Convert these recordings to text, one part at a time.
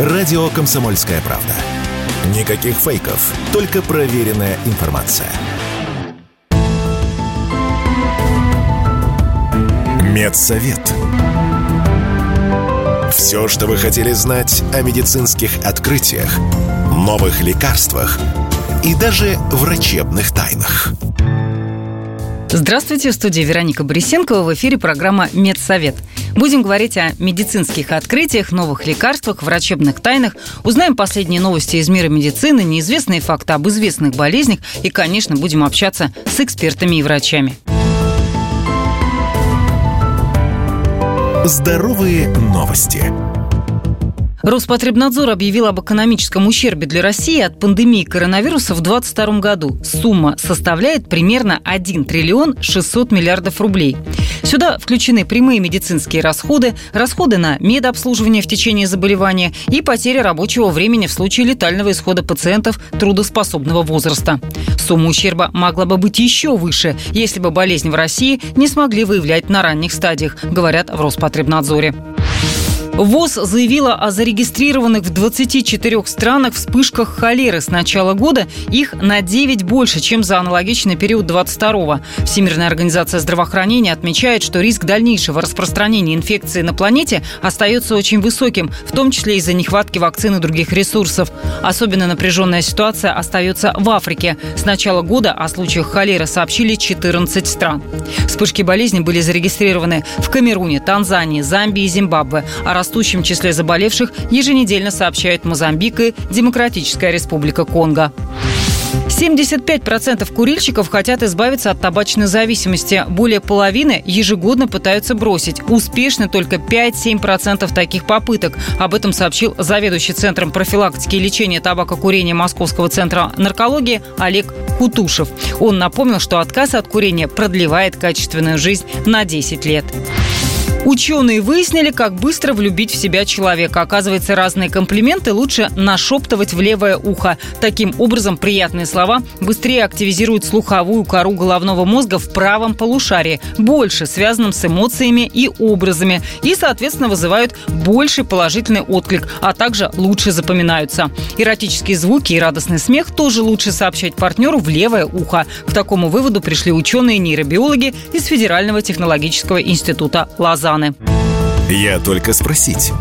Радио «Комсомольская правда». Никаких фейков, только проверенная информация. Медсовет. Все, что вы хотели знать о медицинских открытиях, новых лекарствах и даже врачебных тайнах. Здравствуйте, в студии Вероника Борисенкова. В эфире программа «Медсовет». Будем говорить о медицинских открытиях, новых лекарствах, врачебных тайнах. Узнаем последние новости из мира медицины, неизвестные факты об известных болезнях и, конечно, будем общаться с экспертами и врачами. Здоровые новости. Роспотребнадзор объявил об экономическом ущербе для России от пандемии коронавируса в 2022 году. Сумма составляет примерно 1 триллион 600 миллиардов рублей. Сюда включены прямые медицинские расходы, расходы на медобслуживание в течение заболевания и потеря рабочего времени в случае летального исхода пациентов трудоспособного возраста. Сумма ущерба могла бы быть еще выше, если бы болезнь в России не смогли выявлять на ранних стадиях, говорят в Роспотребнадзоре. ВОЗ заявила о зарегистрированных в 24 странах вспышках холеры с начала года. Их на 9 больше, чем за аналогичный период 22-го. Всемирная организация здравоохранения отмечает, что риск дальнейшего распространения инфекции на планете остается очень высоким, в том числе из-за нехватки вакцин и других ресурсов. Особенно напряженная ситуация остается в Африке. С начала года о случаях холеры сообщили 14 стран. Вспышки болезни были зарегистрированы в Камеруне, Танзании, Замбии и Зимбабве. А растущем числе заболевших еженедельно сообщают Мозамбик и Демократическая Республика Конго. 75% курильщиков хотят избавиться от табачной зависимости. Более половины ежегодно пытаются бросить. Успешны только 5-7% таких попыток. Об этом сообщил заведующий Центром профилактики и лечения табакокурения Московского центра наркологии Олег Кутушев. Он напомнил, что отказ от курения продлевает качественную жизнь на 10 лет. Ученые выяснили, как быстро влюбить в себя человека. Оказывается, разные комплименты лучше нашептывать в левое ухо. Таким образом, приятные слова быстрее активизируют слуховую кору головного мозга в правом полушарии, больше связанном с эмоциями и образами, и, соответственно, вызывают больший положительный отклик, а также лучше запоминаются. Эротические звуки и радостный смех тоже лучше сообщать партнеру в левое ухо. К такому выводу пришли ученые-нейробиологи из Федерального технологического института Лаза. Казаны. Я только спросить.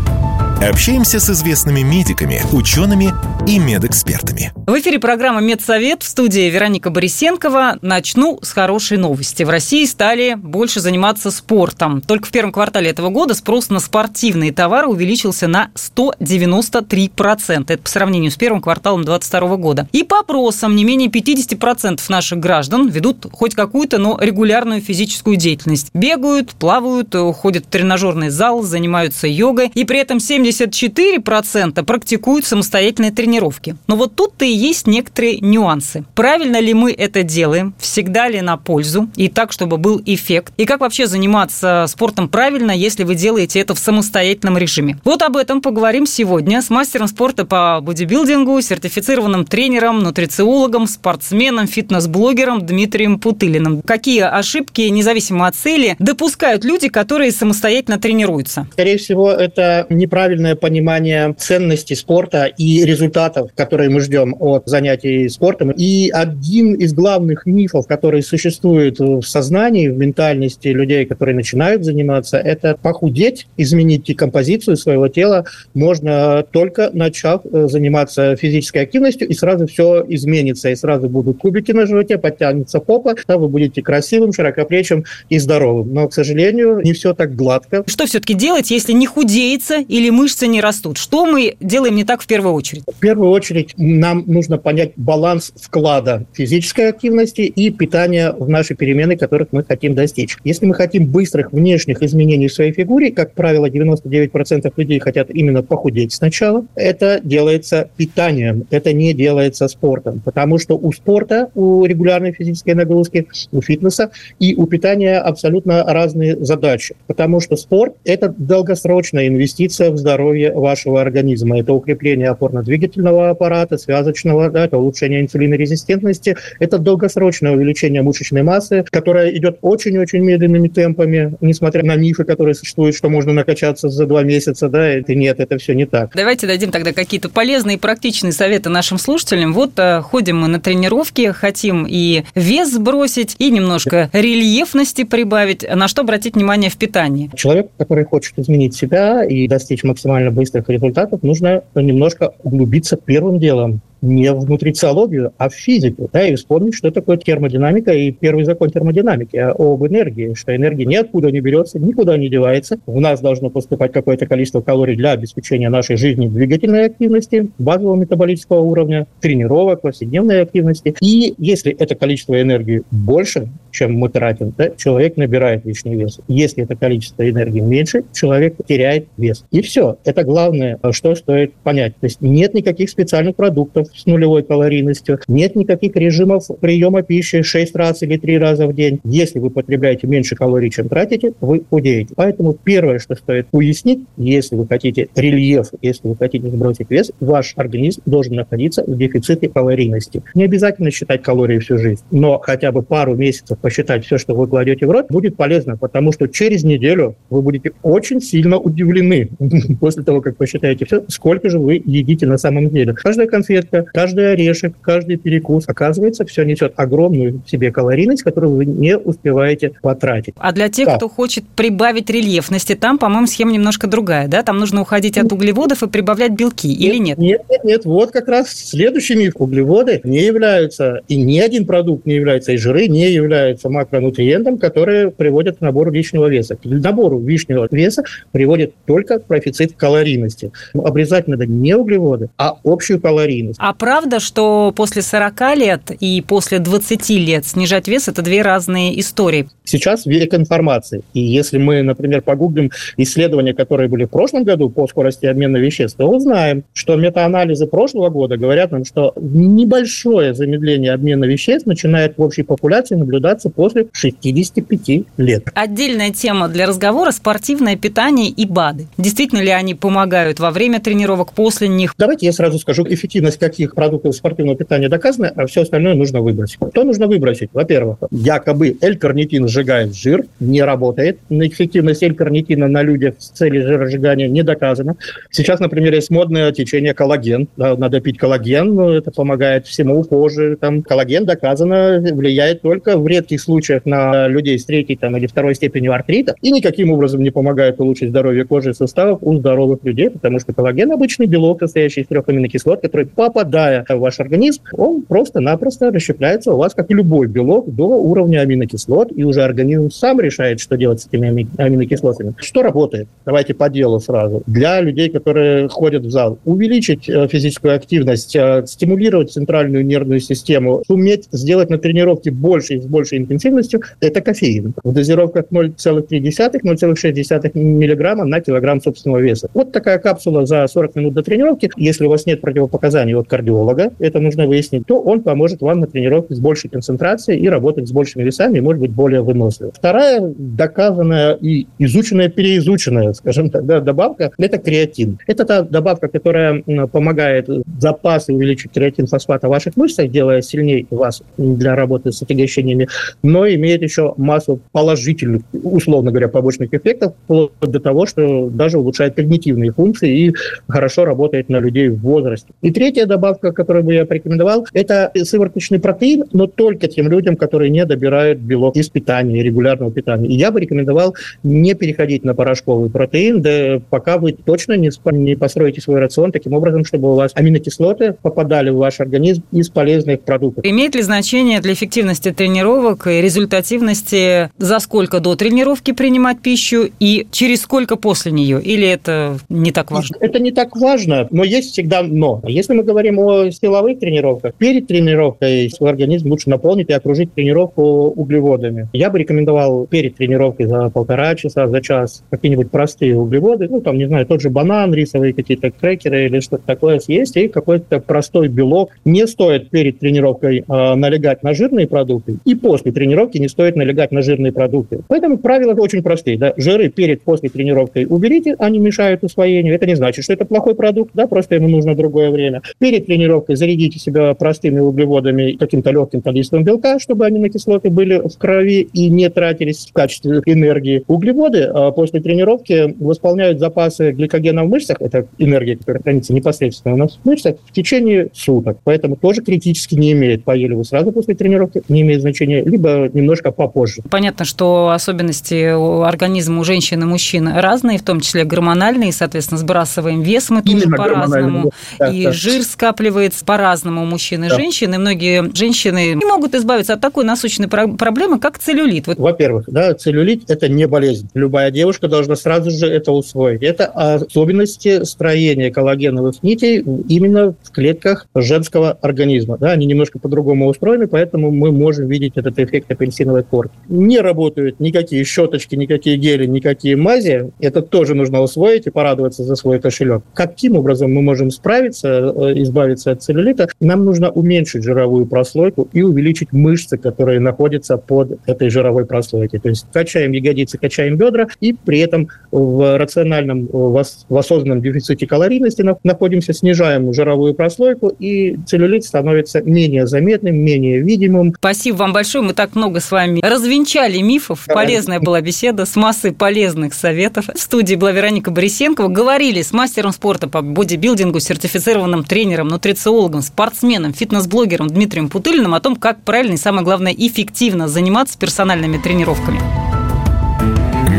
Общаемся с известными медиками, учеными и медэкспертами. В эфире программа «Медсовет» в студии Вероника Борисенкова. Начну с хорошей новости. В России стали больше заниматься спортом. Только в первом квартале этого года спрос на спортивные товары увеличился на 193%. Это по сравнению с первым кварталом 2022 года. И по опросам не менее 50% наших граждан ведут хоть какую-то, но регулярную физическую деятельность. Бегают, плавают, ходят в тренажерный зал, занимаются йогой. И при этом 70 74% практикуют самостоятельные тренировки. Но вот тут-то и есть некоторые нюансы. Правильно ли мы это делаем? Всегда ли на пользу? И так, чтобы был эффект? И как вообще заниматься спортом правильно, если вы делаете это в самостоятельном режиме? Вот об этом поговорим сегодня с мастером спорта по бодибилдингу, сертифицированным тренером, нутрициологом, спортсменом, фитнес-блогером Дмитрием Путылиным. Какие ошибки, независимо от цели, допускают люди, которые самостоятельно тренируются? Скорее всего, это неправильно правильное понимание ценности спорта и результатов, которые мы ждем от занятий спортом. И один из главных мифов, который существует в сознании, в ментальности людей, которые начинают заниматься, это похудеть, изменить композицию своего тела можно только начав э, заниматься физической активностью, и сразу все изменится, и сразу будут кубики на животе, подтянется попа, да, вы будете красивым, широкоплечим и здоровым. Но, к сожалению, не все так гладко. Что все-таки делать, если не худеется или мышцы мышцы не растут. Что мы делаем не так в первую очередь? Первую очередь нам нужно понять баланс вклада физической активности и питания в наши перемены, которых мы хотим достичь. Если мы хотим быстрых внешних изменений в своей фигуре, как правило, 99% людей хотят именно похудеть сначала, это делается питанием, это не делается спортом, потому что у спорта, у регулярной физической нагрузки, у фитнеса и у питания абсолютно разные задачи, потому что спорт – это долгосрочная инвестиция в здоровье вашего организма. Это укрепление опорно-двигательного аппарата, связочного да, это улучшение инсулинорезистентности, это долгосрочное увеличение мышечной массы, которое идет очень-очень медленными темпами, несмотря на мифы, которые существуют, что можно накачаться за два месяца, да, это нет, это все не так. Давайте дадим тогда какие-то полезные и практичные советы нашим слушателям. Вот а, ходим мы на тренировки, хотим и вес сбросить, и немножко рельефности прибавить. На что обратить внимание в питании? Человек, который хочет изменить себя и достичь максимально быстрых результатов, нужно немножко углубиться первым делом не в нутрициологию, а в физику, да, и вспомнить, что такое термодинамика и первый закон термодинамики а об энергии, что энергия ниоткуда не берется, никуда не девается. В нас должно поступать какое-то количество калорий для обеспечения нашей жизни двигательной активности, базового метаболического уровня, тренировок, повседневной активности. И если это количество энергии больше, чем мы тратим, да, человек набирает лишний вес. Если это количество энергии меньше, человек теряет вес. И все. Это главное, что стоит понять. То есть нет никаких специальных продуктов, с нулевой калорийностью. Нет никаких режимов приема пищи 6 раз или 3 раза в день. Если вы потребляете меньше калорий, чем тратите, вы худеете. Поэтому первое, что стоит уяснить, если вы хотите рельеф, если вы хотите сбросить вес, ваш организм должен находиться в дефиците калорийности. Не обязательно считать калории всю жизнь, но хотя бы пару месяцев посчитать все, что вы кладете в рот, будет полезно, потому что через неделю вы будете очень сильно удивлены после того, как посчитаете все, сколько же вы едите на самом деле. Каждая конфетка, каждый орешек, каждый перекус, оказывается, все несет огромную в себе калорийность, которую вы не успеваете потратить. А для тех, да. кто хочет прибавить рельефности, там, по-моему, схема немножко другая, да? Там нужно уходить от углеводов и прибавлять белки, нет, или нет? Нет, нет, нет. Вот как раз следующий миф. Углеводы не являются, и ни один продукт не является, и жиры не являются макронутриентом, которые приводят к набору лишнего веса. К набору лишнего веса приводит только профицит калорийности. Обрезать надо не углеводы, а общую калорийность. А правда, что после 40 лет и после 20 лет снижать вес – это две разные истории? Сейчас век информации. И если мы, например, погуглим исследования, которые были в прошлом году по скорости обмена веществ, то узнаем, что метаанализы прошлого года говорят нам, что небольшое замедление обмена веществ начинает в общей популяции наблюдаться после 65 лет. Отдельная тема для разговора – спортивное питание и БАДы. Действительно ли они помогают во время тренировок, после них? Давайте я сразу скажу, эффективность как каких продуктов спортивного питания доказано, а все остальное нужно выбросить. Что нужно выбросить? Во-первых, якобы L-карнитин сжигает жир, не работает. Эффективность L-карнитина на людях с целью жиросжигания не доказана. Сейчас, например, есть модное течение коллаген. Надо пить коллаген, это помогает всему коже. Там коллаген доказано влияет только в редких случаях на людей с третьей там, или второй степенью артрита и никаким образом не помогает улучшить здоровье кожи и суставов у здоровых людей, потому что коллаген обычный белок, состоящий из трех аминокислот, который попадает попадая в ваш организм, он просто-напросто расщепляется у вас, как и любой белок, до уровня аминокислот, и уже организм сам решает, что делать с этими аминокислотами. Что работает? Давайте по делу сразу. Для людей, которые ходят в зал, увеличить э, физическую активность, э, стимулировать центральную нервную систему, суметь сделать на тренировке больше и с большей интенсивностью, это кофеин. В дозировках 0,3-0,6 миллиграмма на килограмм собственного веса. Вот такая капсула за 40 минут до тренировки. Если у вас нет противопоказаний от кардиолога, это нужно выяснить, то он поможет вам на тренировке с большей концентрацией и работать с большими весами, может быть более выносливым. Вторая доказанная и изученная, переизученная, скажем так, да, добавка – это креатин. Это та добавка, которая помогает запасы увеличить креатин-фосфата в ваших мышцах, делая сильнее вас для работы с отягощениями, но имеет еще массу положительных, условно говоря, побочных эффектов, вплоть до того, что даже улучшает когнитивные функции и хорошо работает на людей в возрасте. И третья добавка добавка, которую бы я порекомендовал, это сывороточный протеин, но только тем людям, которые не добирают белок из питания, регулярного питания. И я бы рекомендовал не переходить на порошковый протеин, да, пока вы точно не, не построите свой рацион таким образом, чтобы у вас аминокислоты попадали в ваш организм из полезных продуктов. Имеет ли значение для эффективности тренировок и результативности, за сколько до тренировки принимать пищу и через сколько после нее? Или это не так важно? Это не так важно, но есть всегда но. Если мы говорим говорим о силовых тренировках, перед тренировкой свой организм лучше наполнить и окружить тренировку углеводами. Я бы рекомендовал перед тренировкой за полтора часа, за час какие-нибудь простые углеводы, ну, там, не знаю, тот же банан, рисовые какие-то крекеры или что-то такое съесть, и какой-то простой белок. Не стоит перед тренировкой э, налегать на жирные продукты, и после тренировки не стоит налегать на жирные продукты. Поэтому правила очень простые. Да? Жиры перед, после тренировки уберите, они мешают усвоению. Это не значит, что это плохой продукт, да, просто ему нужно другое время. Перед перед тренировкой зарядите себя простыми углеводами, каким-то легким количеством белка, чтобы аминокислоты были в крови и не тратились в качестве энергии. Углеводы а после тренировки восполняют запасы гликогена в мышцах, это энергия, которая хранится непосредственно у нас в мышцах, в течение суток. Поэтому тоже критически не имеет. Поели вы сразу после тренировки, не имеет значения, либо немножко попозже. Понятно, что особенности организма у женщин и мужчин разные, в том числе гормональные, соответственно, сбрасываем вес мы тоже по-разному. Да, и да. жир скапливается по-разному у мужчин и да. женщин, и многие женщины не могут избавиться от такой насущной проблемы, как целлюлит. Вот. Во-первых, да, целлюлит – это не болезнь. Любая девушка должна сразу же это усвоить. Это особенности строения коллагеновых нитей именно в клетках женского организма. Да, они немножко по-другому устроены, поэтому мы можем видеть этот эффект апельсиновой корки. Не работают никакие щеточки, никакие гели, никакие мази. Это тоже нужно усвоить и порадоваться за свой кошелек. Каким образом мы можем справиться, э, избавиться от целлюлита? Нам нужно уменьшить жировую прослойку и увеличить мышцы, которые находятся под этой жировой прослойкой. То есть качаем ягодицы, качаем бедра, и при этом в рациональном, в осознанном дефиците калорийности находимся, снижаем жировую прослойку, и целлюлит становится менее заметным, менее видимым. Спасибо вам большое. Мы так много с вами развенчали мифов. Полезная была беседа с массой полезных советов. В студии была Вероника Борисенкова. Говорили с мастером спорта по бодибилдингу, сертифицированным тренером, нутрициологом, спортсменом, фитнес-блогером Дмитрием Путылиным о том, как правильно и, самое главное, эффективно заниматься персональными тренировками.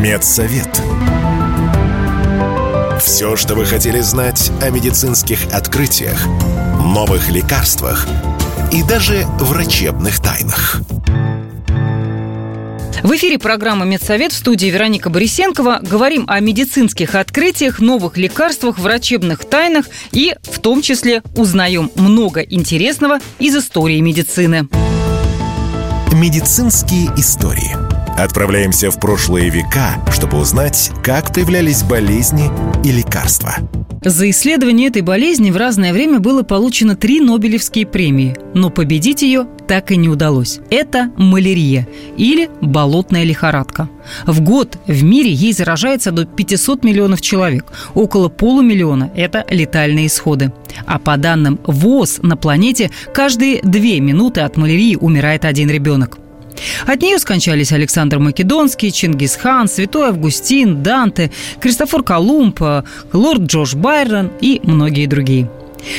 Медсовет. Все, что вы хотели знать о медицинских открытиях, новых лекарствах и даже врачебных тайнах. В эфире программа «Медсовет» в студии Вероника Борисенкова. Говорим о медицинских открытиях, новых лекарствах, врачебных тайнах и в том числе узнаем много интересного из истории медицины. Медицинские истории. Отправляемся в прошлые века, чтобы узнать, как появлялись болезни и лекарства – за исследование этой болезни в разное время было получено три Нобелевские премии, но победить ее так и не удалось. Это малярия или болотная лихорадка. В год в мире ей заражается до 500 миллионов человек. Около полумиллиона – это летальные исходы. А по данным ВОЗ на планете каждые две минуты от малярии умирает один ребенок. От нее скончались Александр Македонский, Чингисхан, Святой Августин, Данте, Кристофор Колумб, лорд Джош Байрон и многие другие.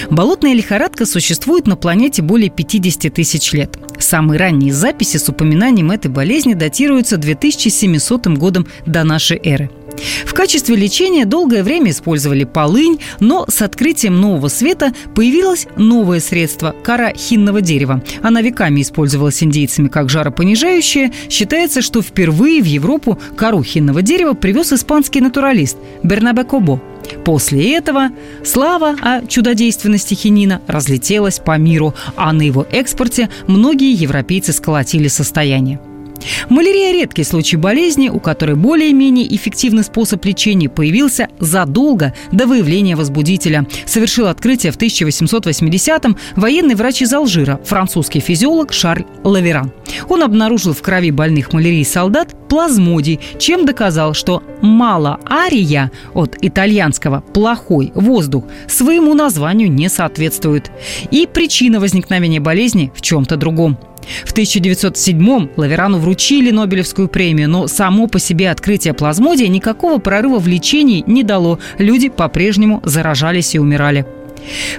Болотная лихорадка существует на планете более 50 тысяч лет. Самые ранние записи с упоминанием этой болезни датируются 2700 годом до нашей эры – в качестве лечения долгое время использовали полынь, но с открытием нового света появилось новое средство – кора хинного дерева. Она веками использовалась индейцами как жаропонижающее. Считается, что впервые в Европу кору хинного дерева привез испанский натуралист Бернабе Кобо. После этого слава о чудодейственности хинина разлетелась по миру, а на его экспорте многие европейцы сколотили состояние. Малярия – редкий случай болезни, у которой более-менее эффективный способ лечения появился задолго до выявления возбудителя. Совершил открытие в 1880-м военный врач из Алжира, французский физиолог Шарль Лаверан. Он обнаружил в крови больных малярией солдат плазмодий, чем доказал, что мало ария от итальянского «плохой воздух» своему названию не соответствует. И причина возникновения болезни в чем-то другом – в 1907-м Лаверану вручили Нобелевскую премию, но само по себе открытие плазмодия никакого прорыва в лечении не дало. Люди по-прежнему заражались и умирали.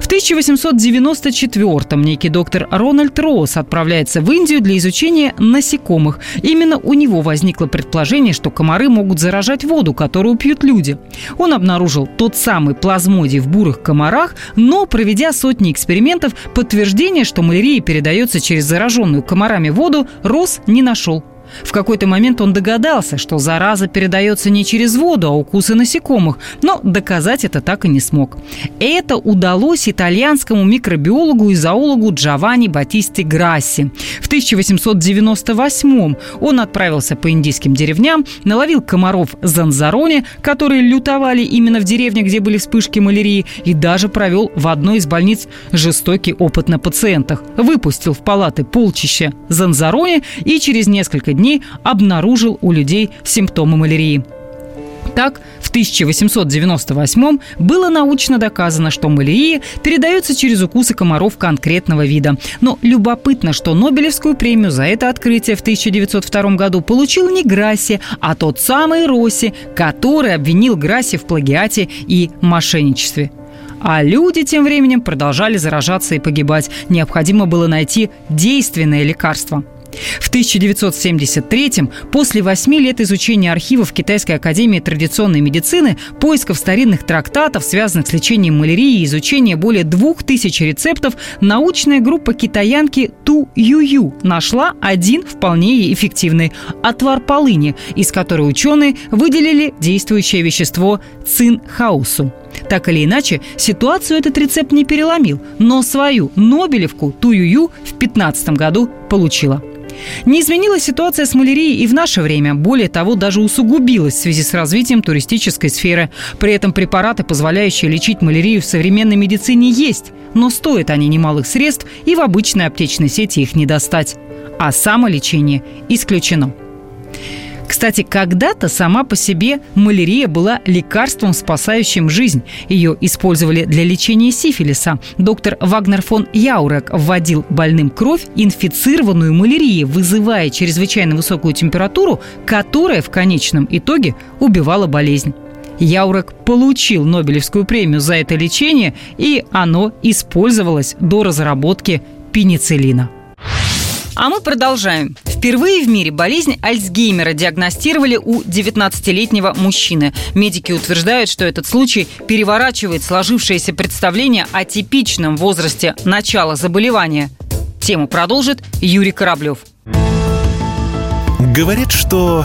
В 1894-м некий доктор Рональд Росс отправляется в Индию для изучения насекомых. Именно у него возникло предположение, что комары могут заражать воду, которую пьют люди. Он обнаружил тот самый плазмодий в бурых комарах, но, проведя сотни экспериментов, подтверждение, что малярия передается через зараженную комарами воду, Росс не нашел. В какой-то момент он догадался, что зараза передается не через воду, а укусы насекомых, но доказать это так и не смог. Это удалось итальянскому микробиологу и зоологу Джованни Батисти Грасси. В 1898 он отправился по индийским деревням, наловил комаров Занзароне, которые лютовали именно в деревне, где были вспышки малярии, и даже провел в одной из больниц жестокий опыт на пациентах. Выпустил в палаты полчища Занзароне и через несколько дней дней обнаружил у людей симптомы малярии. Так, в 1898 было научно доказано, что малярия передается через укусы комаров конкретного вида. Но любопытно, что Нобелевскую премию за это открытие в 1902 году получил не Грасси, а тот самый Росси, который обвинил Грасси в плагиате и мошенничестве. А люди тем временем продолжали заражаться и погибать. Необходимо было найти действенное лекарство – в 1973-м, после восьми лет изучения архивов Китайской академии традиционной медицины, поисков старинных трактатов, связанных с лечением малярии и изучения более двух тысяч рецептов, научная группа китаянки Ту Юю нашла один вполне эффективный – отвар полыни, из которой ученые выделили действующее вещество цинхаусу. Так или иначе, ситуацию этот рецепт не переломил, но свою Нобелевку Ту Юю в 2015 году получила. Не изменилась ситуация с малярией и в наше время. Более того, даже усугубилась в связи с развитием туристической сферы. При этом препараты, позволяющие лечить малярию в современной медицине, есть. Но стоят они немалых средств, и в обычной аптечной сети их не достать. А самолечение исключено. Кстати, когда-то сама по себе малярия была лекарством, спасающим жизнь. Ее использовали для лечения сифилиса. Доктор Вагнер фон Яурек вводил больным кровь, инфицированную малярией, вызывая чрезвычайно высокую температуру, которая в конечном итоге убивала болезнь. Яурек получил Нобелевскую премию за это лечение, и оно использовалось до разработки пенициллина. А мы продолжаем. Впервые в мире болезнь Альцгеймера диагностировали у 19-летнего мужчины. Медики утверждают, что этот случай переворачивает сложившееся представление о типичном возрасте начала заболевания. Тему продолжит Юрий Кораблев. Говорят, что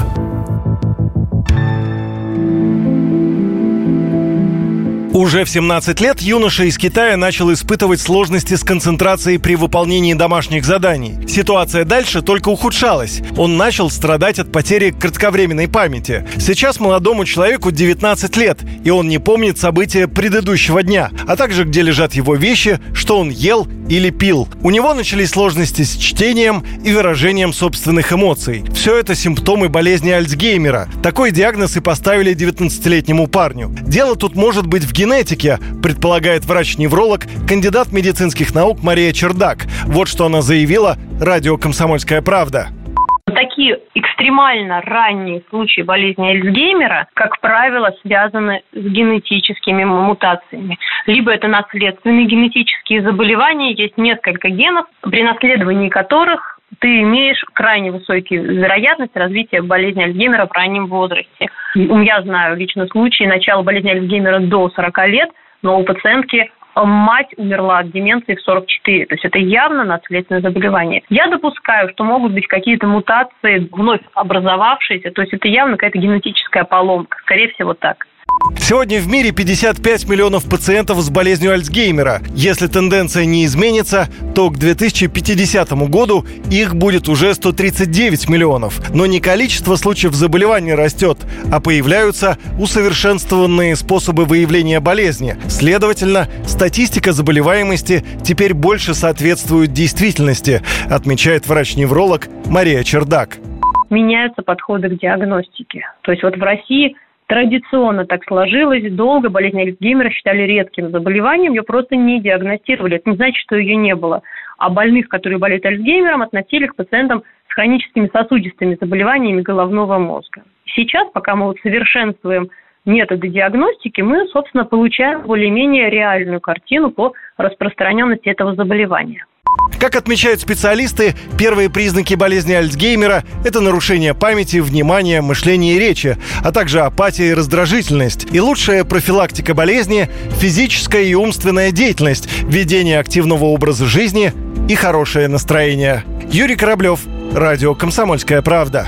Уже в 17 лет юноша из Китая начал испытывать сложности с концентрацией при выполнении домашних заданий. Ситуация дальше только ухудшалась. Он начал страдать от потери кратковременной памяти. Сейчас молодому человеку 19 лет, и он не помнит события предыдущего дня, а также где лежат его вещи, что он ел или пил. У него начались сложности с чтением и выражением собственных эмоций. Все это симптомы болезни Альцгеймера. Такой диагноз и поставили 19-летнему парню. Дело тут может быть в генетике предполагает врач-невролог, кандидат медицинских наук Мария Чердак. Вот что она заявила радио «Комсомольская правда» экстремально ранние случаи болезни Альцгеймера, как правило, связаны с генетическими мутациями. Либо это наследственные генетические заболевания, есть несколько генов, при наследовании которых ты имеешь крайне высокую вероятность развития болезни Альцгеймера в раннем возрасте. Я знаю лично случаи начала болезни Альцгеймера до 40 лет, но у пациентки мать умерла от деменции в 44. То есть это явно наследственное заболевание. Я допускаю, что могут быть какие-то мутации вновь образовавшиеся. То есть это явно какая-то генетическая поломка. Скорее всего, так. Сегодня в мире 55 миллионов пациентов с болезнью Альцгеймера. Если тенденция не изменится, то к 2050 году их будет уже 139 миллионов. Но не количество случаев заболевания растет, а появляются усовершенствованные способы выявления болезни. Следовательно, статистика заболеваемости теперь больше соответствует действительности, отмечает врач-невролог Мария Чердак меняются подходы к диагностике. То есть вот в России Традиционно так сложилось. Долго болезнь Альцгеймера считали редким заболеванием, ее просто не диагностировали. Это не значит, что ее не было. А больных, которые болеют Альцгеймером, относили к пациентам с хроническими сосудистыми заболеваниями головного мозга. Сейчас, пока мы вот совершенствуем методы диагностики, мы, собственно, получаем более-менее реальную картину по распространенности этого заболевания. Как отмечают специалисты, первые признаки болезни Альцгеймера – это нарушение памяти, внимания, мышления и речи, а также апатия и раздражительность. И лучшая профилактика болезни – физическая и умственная деятельность, ведение активного образа жизни и хорошее настроение. Юрий Кораблев, Радио «Комсомольская правда».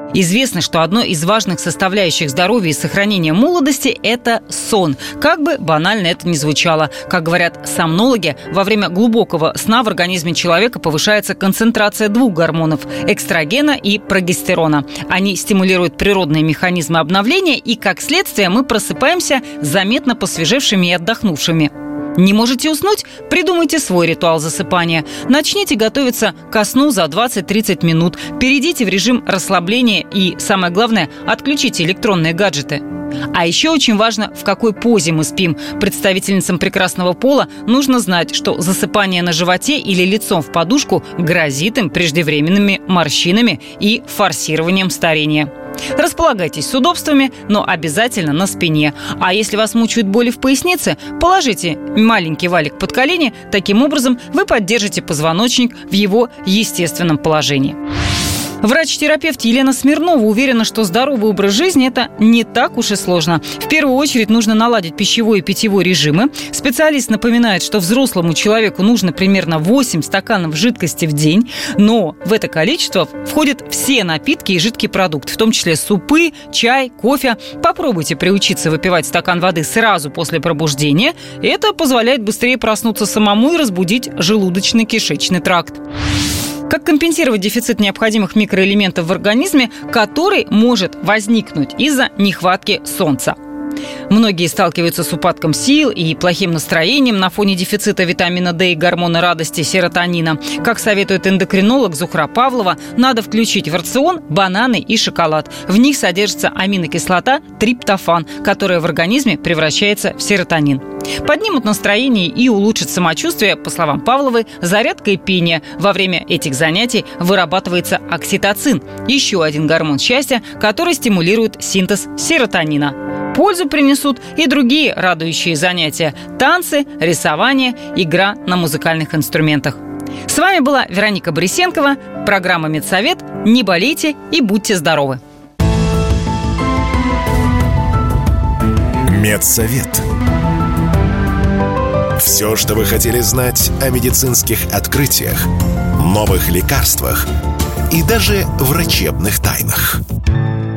Известно, что одной из важных составляющих здоровья и сохранения молодости – это сон. Как бы банально это ни звучало. Как говорят сомнологи, во время глубокого сна в организме человека повышается концентрация двух гормонов – экстрогена и прогестерона. Они стимулируют природные механизмы обновления, и, как следствие, мы просыпаемся заметно посвежевшими и отдохнувшими. Не можете уснуть? Придумайте свой ритуал засыпания. Начните готовиться ко сну за 20-30 минут. Перейдите в режим расслабления и, самое главное, отключите электронные гаджеты. А еще очень важно, в какой позе мы спим. Представительницам прекрасного пола нужно знать, что засыпание на животе или лицом в подушку грозит им преждевременными морщинами и форсированием старения. Располагайтесь с удобствами, но обязательно на спине. А если вас мучают боли в пояснице, положите маленький валик под колени. Таким образом вы поддержите позвоночник в его естественном положении. Врач-терапевт Елена Смирнова уверена, что здоровый образ жизни – это не так уж и сложно. В первую очередь нужно наладить пищевой и питьевой режимы. Специалист напоминает, что взрослому человеку нужно примерно 8 стаканов жидкости в день, но в это количество входят все напитки и жидкие продукты, в том числе супы, чай, кофе. Попробуйте приучиться выпивать стакан воды сразу после пробуждения. Это позволяет быстрее проснуться самому и разбудить желудочно-кишечный тракт. Как компенсировать дефицит необходимых микроэлементов в организме, который может возникнуть из-за нехватки солнца? Многие сталкиваются с упадком сил и плохим настроением на фоне дефицита витамина D и гормона радости серотонина. Как советует эндокринолог Зухра Павлова, надо включить в рацион бананы и шоколад. В них содержится аминокислота триптофан, которая в организме превращается в серотонин. Поднимут настроение и улучшат самочувствие, по словам Павловой, зарядка и пение. Во время этих занятий вырабатывается окситоцин, еще один гормон счастья, который стимулирует синтез серотонина. Пользу принесут и другие радующие занятия – танцы, рисование, игра на музыкальных инструментах. С вами была Вероника Борисенкова, программа «Медсовет». Не болейте и будьте здоровы! Медсовет. Все, что вы хотели знать о медицинских открытиях, новых лекарствах и даже врачебных тайнах –